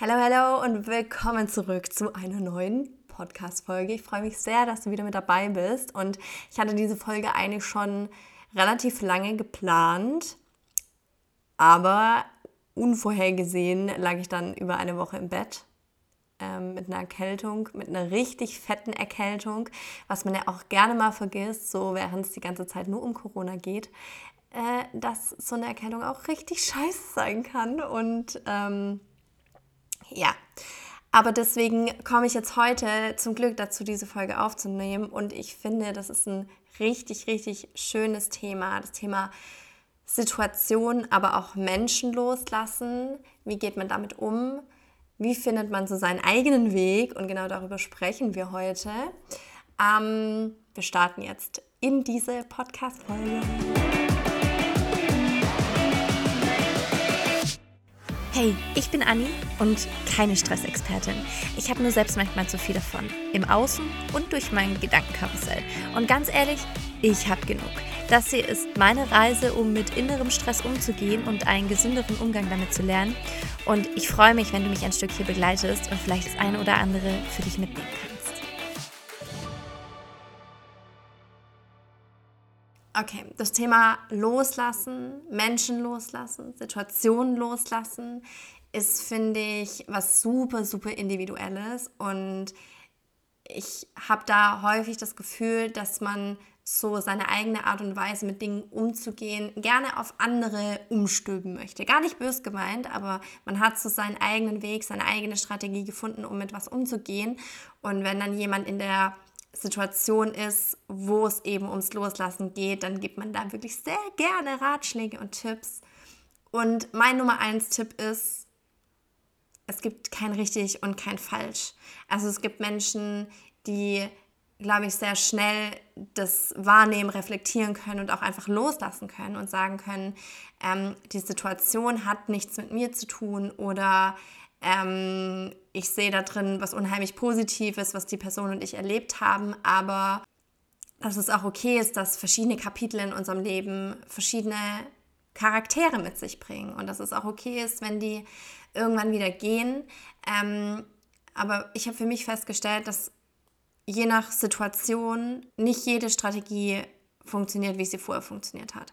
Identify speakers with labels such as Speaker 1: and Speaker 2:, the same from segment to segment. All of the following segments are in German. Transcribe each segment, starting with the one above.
Speaker 1: Hallo, hallo und willkommen zurück zu einer neuen Podcast-Folge. Ich freue mich sehr, dass du wieder mit dabei bist. Und ich hatte diese Folge eigentlich schon relativ lange geplant, aber unvorhergesehen lag ich dann über eine Woche im Bett ähm, mit einer Erkältung, mit einer richtig fetten Erkältung, was man ja auch gerne mal vergisst, so während es die ganze Zeit nur um Corona geht, äh, dass so eine Erkältung auch richtig scheiße sein kann. Und ähm, ja, aber deswegen komme ich jetzt heute zum Glück dazu, diese Folge aufzunehmen. Und ich finde, das ist ein richtig, richtig schönes Thema. Das Thema Situation, aber auch Menschen loslassen. Wie geht man damit um? Wie findet man so seinen eigenen Weg? Und genau darüber sprechen wir heute. Ähm, wir starten jetzt in diese Podcast-Folge.
Speaker 2: Hey, ich bin Anni und keine Stressexpertin. Ich habe nur selbst manchmal zu viel davon. Im Außen und durch mein Gedankenkarussell. Und ganz ehrlich, ich habe genug. Das hier ist meine Reise, um mit innerem Stress umzugehen und einen gesünderen Umgang damit zu lernen. Und ich freue mich, wenn du mich ein Stück hier begleitest und vielleicht das eine oder andere für dich mitnehmen kannst.
Speaker 1: Okay, das Thema Loslassen, Menschen loslassen, Situationen loslassen, ist, finde ich, was super, super individuelles. Und ich habe da häufig das Gefühl, dass man so seine eigene Art und Weise mit Dingen umzugehen gerne auf andere umstülpen möchte. Gar nicht bös gemeint, aber man hat so seinen eigenen Weg, seine eigene Strategie gefunden, um mit was umzugehen. Und wenn dann jemand in der Situation ist, wo es eben ums Loslassen geht, dann gibt man da wirklich sehr gerne Ratschläge und Tipps. Und mein Nummer eins Tipp ist, es gibt kein richtig und kein falsch. Also es gibt Menschen, die, glaube ich, sehr schnell das wahrnehmen, reflektieren können und auch einfach loslassen können und sagen können, ähm, die Situation hat nichts mit mir zu tun oder ähm, ich sehe da drin was unheimlich Positives, was die Person und ich erlebt haben, aber dass es auch okay ist, dass verschiedene Kapitel in unserem Leben verschiedene Charaktere mit sich bringen und dass es auch okay ist, wenn die irgendwann wieder gehen. Ähm, aber ich habe für mich festgestellt, dass je nach Situation nicht jede Strategie funktioniert, wie sie vorher funktioniert hat.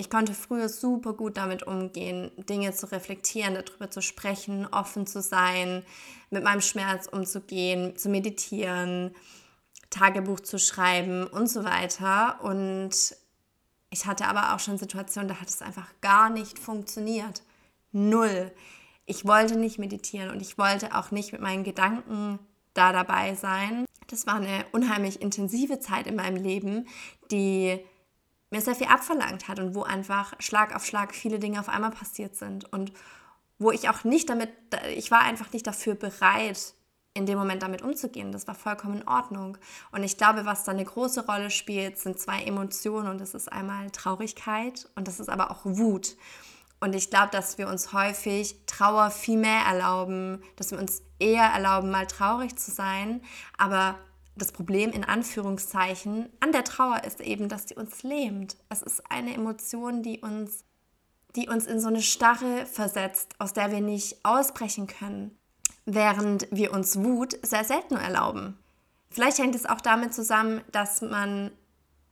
Speaker 1: Ich konnte früher super gut damit umgehen, Dinge zu reflektieren, darüber zu sprechen, offen zu sein, mit meinem Schmerz umzugehen, zu meditieren, Tagebuch zu schreiben und so weiter. Und ich hatte aber auch schon Situationen, da hat es einfach gar nicht funktioniert. Null. Ich wollte nicht meditieren und ich wollte auch nicht mit meinen Gedanken da dabei sein. Das war eine unheimlich intensive Zeit in meinem Leben, die mir sehr viel abverlangt hat und wo einfach Schlag auf Schlag viele Dinge auf einmal passiert sind und wo ich auch nicht damit, ich war einfach nicht dafür bereit, in dem Moment damit umzugehen. Das war vollkommen in Ordnung. Und ich glaube, was da eine große Rolle spielt, sind zwei Emotionen und das ist einmal Traurigkeit und das ist aber auch Wut. Und ich glaube, dass wir uns häufig Trauer viel mehr erlauben, dass wir uns eher erlauben, mal traurig zu sein, aber das Problem in Anführungszeichen an der Trauer ist eben, dass die uns lähmt. Es ist eine Emotion, die uns, die uns in so eine Starre versetzt, aus der wir nicht ausbrechen können, während wir uns Wut sehr selten erlauben. Vielleicht hängt es auch damit zusammen, dass man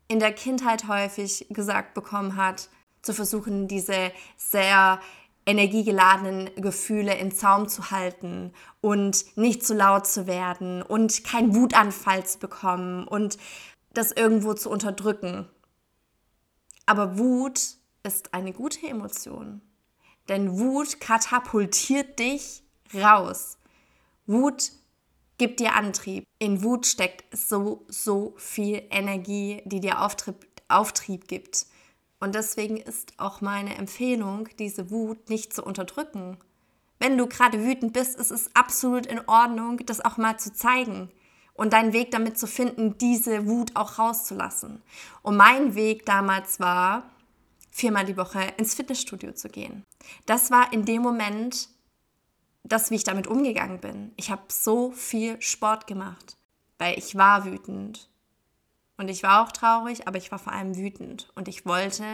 Speaker 1: in der Kindheit häufig gesagt bekommen hat, zu versuchen, diese sehr energiegeladenen Gefühle in Zaum zu halten und nicht zu laut zu werden und keinen Wutanfall zu bekommen und das irgendwo zu unterdrücken. Aber Wut ist eine gute Emotion, denn Wut katapultiert dich raus. Wut gibt dir Antrieb. In Wut steckt so, so viel Energie, die dir Auftrieb, Auftrieb gibt. Und deswegen ist auch meine Empfehlung, diese Wut nicht zu unterdrücken. Wenn du gerade wütend bist, ist es absolut in Ordnung, das auch mal zu zeigen und deinen Weg damit zu finden, diese Wut auch rauszulassen. Und mein Weg damals war, viermal die Woche ins Fitnessstudio zu gehen. Das war in dem Moment das, wie ich damit umgegangen bin. Ich habe so viel Sport gemacht, weil ich war wütend. Und ich war auch traurig, aber ich war vor allem wütend. Und ich wollte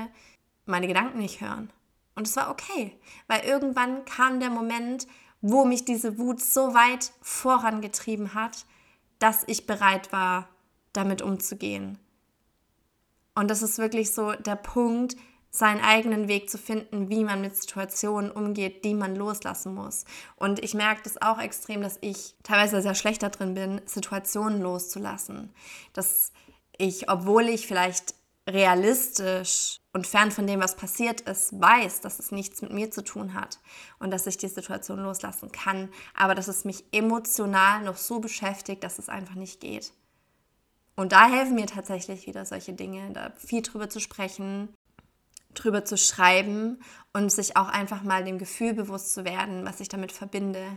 Speaker 1: meine Gedanken nicht hören. Und es war okay, weil irgendwann kam der Moment, wo mich diese Wut so weit vorangetrieben hat, dass ich bereit war, damit umzugehen. Und das ist wirklich so der Punkt, seinen eigenen Weg zu finden, wie man mit Situationen umgeht, die man loslassen muss. Und ich merke das auch extrem, dass ich teilweise sehr schlecht darin bin, Situationen loszulassen. Dass ich, obwohl ich vielleicht realistisch und fern von dem, was passiert ist, weiß, dass es nichts mit mir zu tun hat und dass ich die Situation loslassen kann, aber dass es mich emotional noch so beschäftigt, dass es einfach nicht geht. Und da helfen mir tatsächlich wieder solche Dinge, da viel drüber zu sprechen, drüber zu schreiben und sich auch einfach mal dem Gefühl bewusst zu werden, was ich damit verbinde.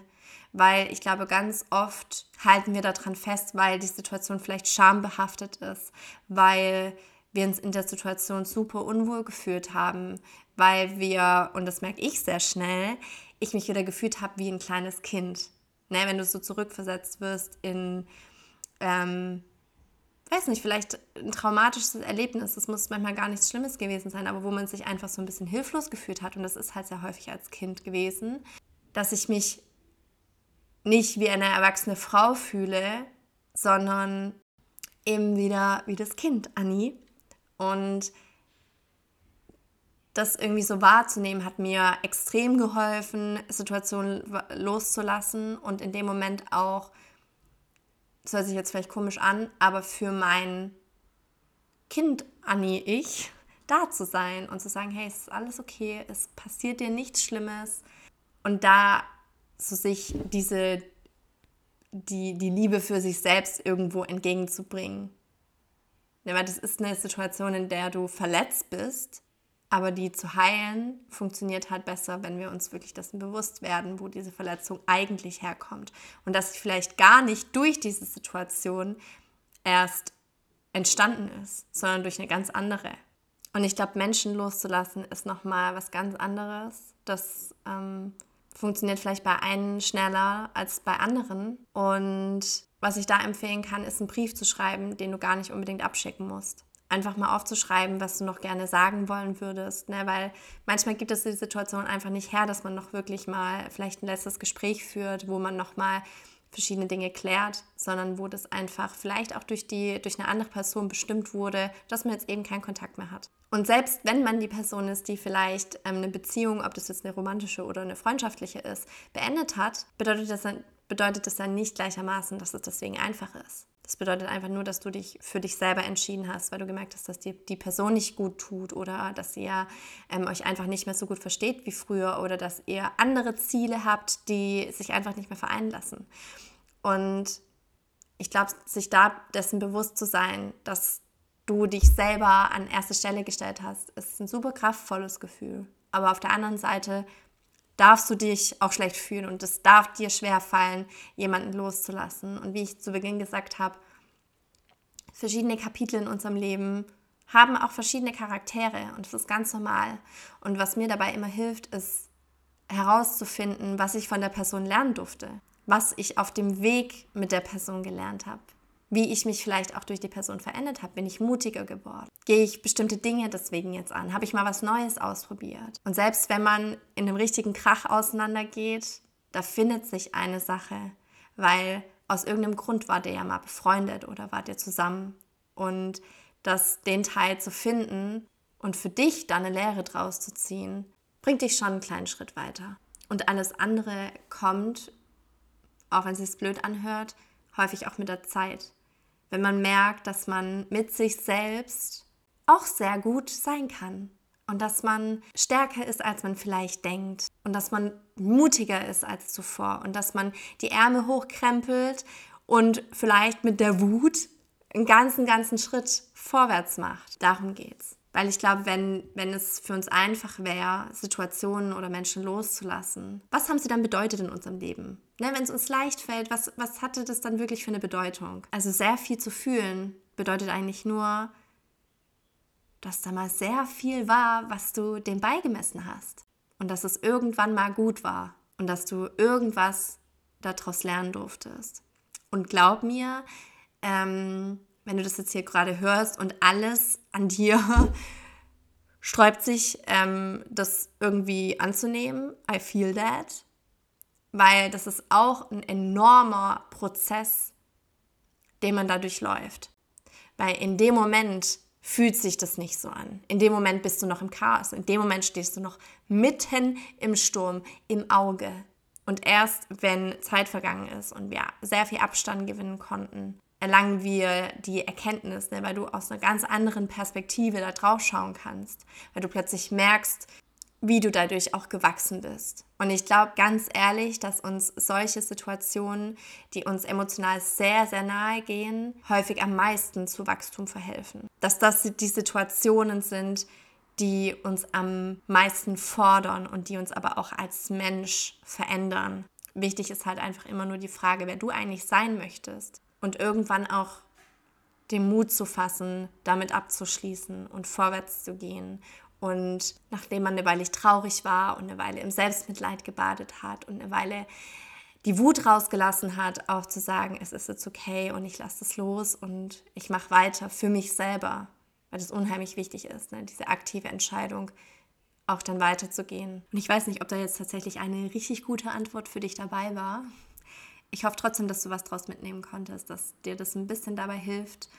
Speaker 1: Weil ich glaube, ganz oft halten wir daran fest, weil die Situation vielleicht schambehaftet ist, weil wir uns in der Situation super unwohl gefühlt haben, weil wir, und das merke ich sehr schnell, ich mich wieder gefühlt habe wie ein kleines Kind. Ne, wenn du so zurückversetzt wirst in ähm, weiß nicht, vielleicht ein traumatisches Erlebnis. Das muss manchmal gar nichts Schlimmes gewesen sein, aber wo man sich einfach so ein bisschen hilflos gefühlt hat. Und das ist halt sehr häufig als Kind gewesen, dass ich mich nicht wie eine erwachsene Frau fühle, sondern eben wieder wie das Kind, Annie. Und das irgendwie so wahrzunehmen, hat mir extrem geholfen, Situationen loszulassen und in dem Moment auch das hört sich jetzt vielleicht komisch an, aber für mein Kind, Anni, ich, da zu sein und zu sagen, hey, es ist alles okay, es passiert dir nichts Schlimmes und da so sich diese, die, die Liebe für sich selbst irgendwo entgegenzubringen. Ja, weil das ist eine Situation, in der du verletzt bist aber die zu heilen funktioniert halt besser, wenn wir uns wirklich dessen bewusst werden, wo diese Verletzung eigentlich herkommt. Und dass sie vielleicht gar nicht durch diese Situation erst entstanden ist, sondern durch eine ganz andere. Und ich glaube, Menschen loszulassen ist nochmal was ganz anderes. Das ähm, funktioniert vielleicht bei einen schneller als bei anderen. Und was ich da empfehlen kann, ist einen Brief zu schreiben, den du gar nicht unbedingt abschicken musst einfach mal aufzuschreiben, was du noch gerne sagen wollen würdest. Ne? Weil manchmal gibt es die Situation einfach nicht her, dass man noch wirklich mal vielleicht ein letztes Gespräch führt, wo man noch mal verschiedene Dinge klärt, sondern wo das einfach vielleicht auch durch, die, durch eine andere Person bestimmt wurde, dass man jetzt eben keinen Kontakt mehr hat. Und selbst wenn man die Person ist, die vielleicht ähm, eine Beziehung, ob das jetzt eine romantische oder eine freundschaftliche ist, beendet hat, bedeutet das dann, bedeutet das dann nicht gleichermaßen, dass es deswegen einfach ist. Das bedeutet einfach nur, dass du dich für dich selber entschieden hast, weil du gemerkt hast, dass dir die Person nicht gut tut oder dass ihr ähm, euch einfach nicht mehr so gut versteht wie früher oder dass ihr andere Ziele habt, die sich einfach nicht mehr vereinen lassen. Und ich glaube, sich da dessen bewusst zu sein, dass du dich selber an erste Stelle gestellt hast, ist ein super kraftvolles Gefühl. Aber auf der anderen Seite darfst du dich auch schlecht fühlen und es darf dir schwer fallen, jemanden loszulassen. Und wie ich zu Beginn gesagt habe, verschiedene Kapitel in unserem Leben haben auch verschiedene Charaktere und das ist ganz normal. Und was mir dabei immer hilft, ist herauszufinden, was ich von der Person lernen durfte, was ich auf dem Weg mit der Person gelernt habe wie ich mich vielleicht auch durch die Person verändert habe. Bin ich mutiger geworden? Gehe ich bestimmte Dinge deswegen jetzt an? Habe ich mal was Neues ausprobiert? Und selbst wenn man in einem richtigen Krach auseinandergeht, da findet sich eine Sache, weil aus irgendeinem Grund war der ja mal befreundet oder war der zusammen. Und das, den Teil zu finden und für dich da eine Lehre draus zu ziehen, bringt dich schon einen kleinen Schritt weiter. Und alles andere kommt, auch wenn es sich blöd anhört, häufig auch mit der Zeit wenn man merkt, dass man mit sich selbst auch sehr gut sein kann und dass man stärker ist, als man vielleicht denkt und dass man mutiger ist als zuvor und dass man die Ärmel hochkrempelt und vielleicht mit der Wut einen ganzen, ganzen Schritt vorwärts macht. Darum geht's. Weil ich glaube, wenn, wenn es für uns einfach wäre, Situationen oder Menschen loszulassen, was haben sie dann bedeutet in unserem Leben? Ne, wenn es uns leicht fällt, was, was hatte das dann wirklich für eine Bedeutung? Also sehr viel zu fühlen bedeutet eigentlich nur, dass da mal sehr viel war, was du dem beigemessen hast. Und dass es irgendwann mal gut war. Und dass du irgendwas daraus lernen durftest. Und glaub mir, ähm, wenn du das jetzt hier gerade hörst und alles an dir sträubt sich, ähm, das irgendwie anzunehmen. I feel that. weil das ist auch ein enormer Prozess, den man dadurch läuft. Weil in dem Moment fühlt sich das nicht so an. In dem Moment bist du noch im Chaos. In dem Moment stehst du noch mitten im Sturm, im Auge. Und erst wenn Zeit vergangen ist und wir sehr viel Abstand gewinnen konnten, erlangen wir die Erkenntnis, ne, weil du aus einer ganz anderen Perspektive da drauf schauen kannst, weil du plötzlich merkst, wie du dadurch auch gewachsen bist. Und ich glaube ganz ehrlich, dass uns solche Situationen, die uns emotional sehr, sehr nahe gehen, häufig am meisten zu Wachstum verhelfen. Dass das die Situationen sind, die uns am meisten fordern und die uns aber auch als Mensch verändern. Wichtig ist halt einfach immer nur die Frage, wer du eigentlich sein möchtest. Und irgendwann auch den Mut zu fassen, damit abzuschließen und vorwärts zu gehen und nachdem man eine Weile traurig war und eine Weile im Selbstmitleid gebadet hat und eine Weile die Wut rausgelassen hat, auch zu sagen, es ist jetzt okay und ich lasse es los und ich mache weiter für mich selber, weil das unheimlich wichtig ist, ne? diese aktive Entscheidung, auch dann weiterzugehen. Und ich weiß nicht, ob da jetzt tatsächlich eine richtig gute Antwort für dich dabei war. Ich hoffe trotzdem, dass du was draus mitnehmen konntest, dass dir das ein bisschen dabei hilft,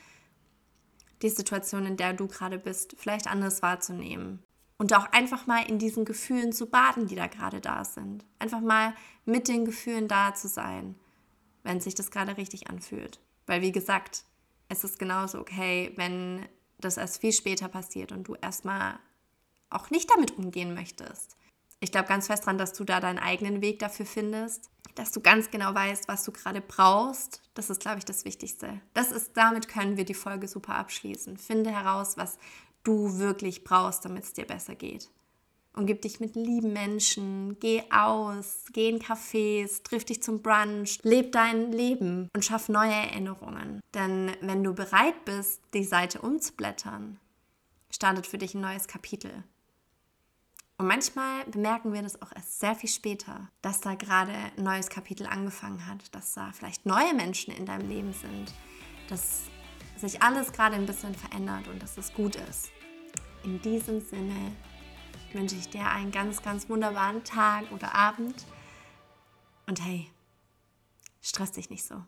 Speaker 1: die Situation, in der du gerade bist, vielleicht anders wahrzunehmen. Und auch einfach mal in diesen Gefühlen zu baden, die da gerade da sind. Einfach mal mit den Gefühlen da zu sein, wenn sich das gerade richtig anfühlt. Weil wie gesagt, es ist genauso okay, wenn das erst viel später passiert und du erstmal auch nicht damit umgehen möchtest. Ich glaube ganz fest daran, dass du da deinen eigenen Weg dafür findest dass du ganz genau weißt, was du gerade brauchst. Das ist, glaube ich, das Wichtigste. Das ist, damit können wir die Folge super abschließen. Finde heraus, was du wirklich brauchst, damit es dir besser geht. Umgib dich mit lieben Menschen, geh aus, geh in Cafés, triff dich zum Brunch, leb dein Leben und schaff neue Erinnerungen. Denn wenn du bereit bist, die Seite umzublättern, startet für dich ein neues Kapitel. Und manchmal bemerken wir das auch erst sehr viel später, dass da gerade ein neues Kapitel angefangen hat, dass da vielleicht neue Menschen in deinem Leben sind, dass sich alles gerade ein bisschen verändert und dass es gut ist. In diesem Sinne wünsche ich dir einen ganz, ganz wunderbaren Tag oder Abend. Und hey, stress dich nicht so.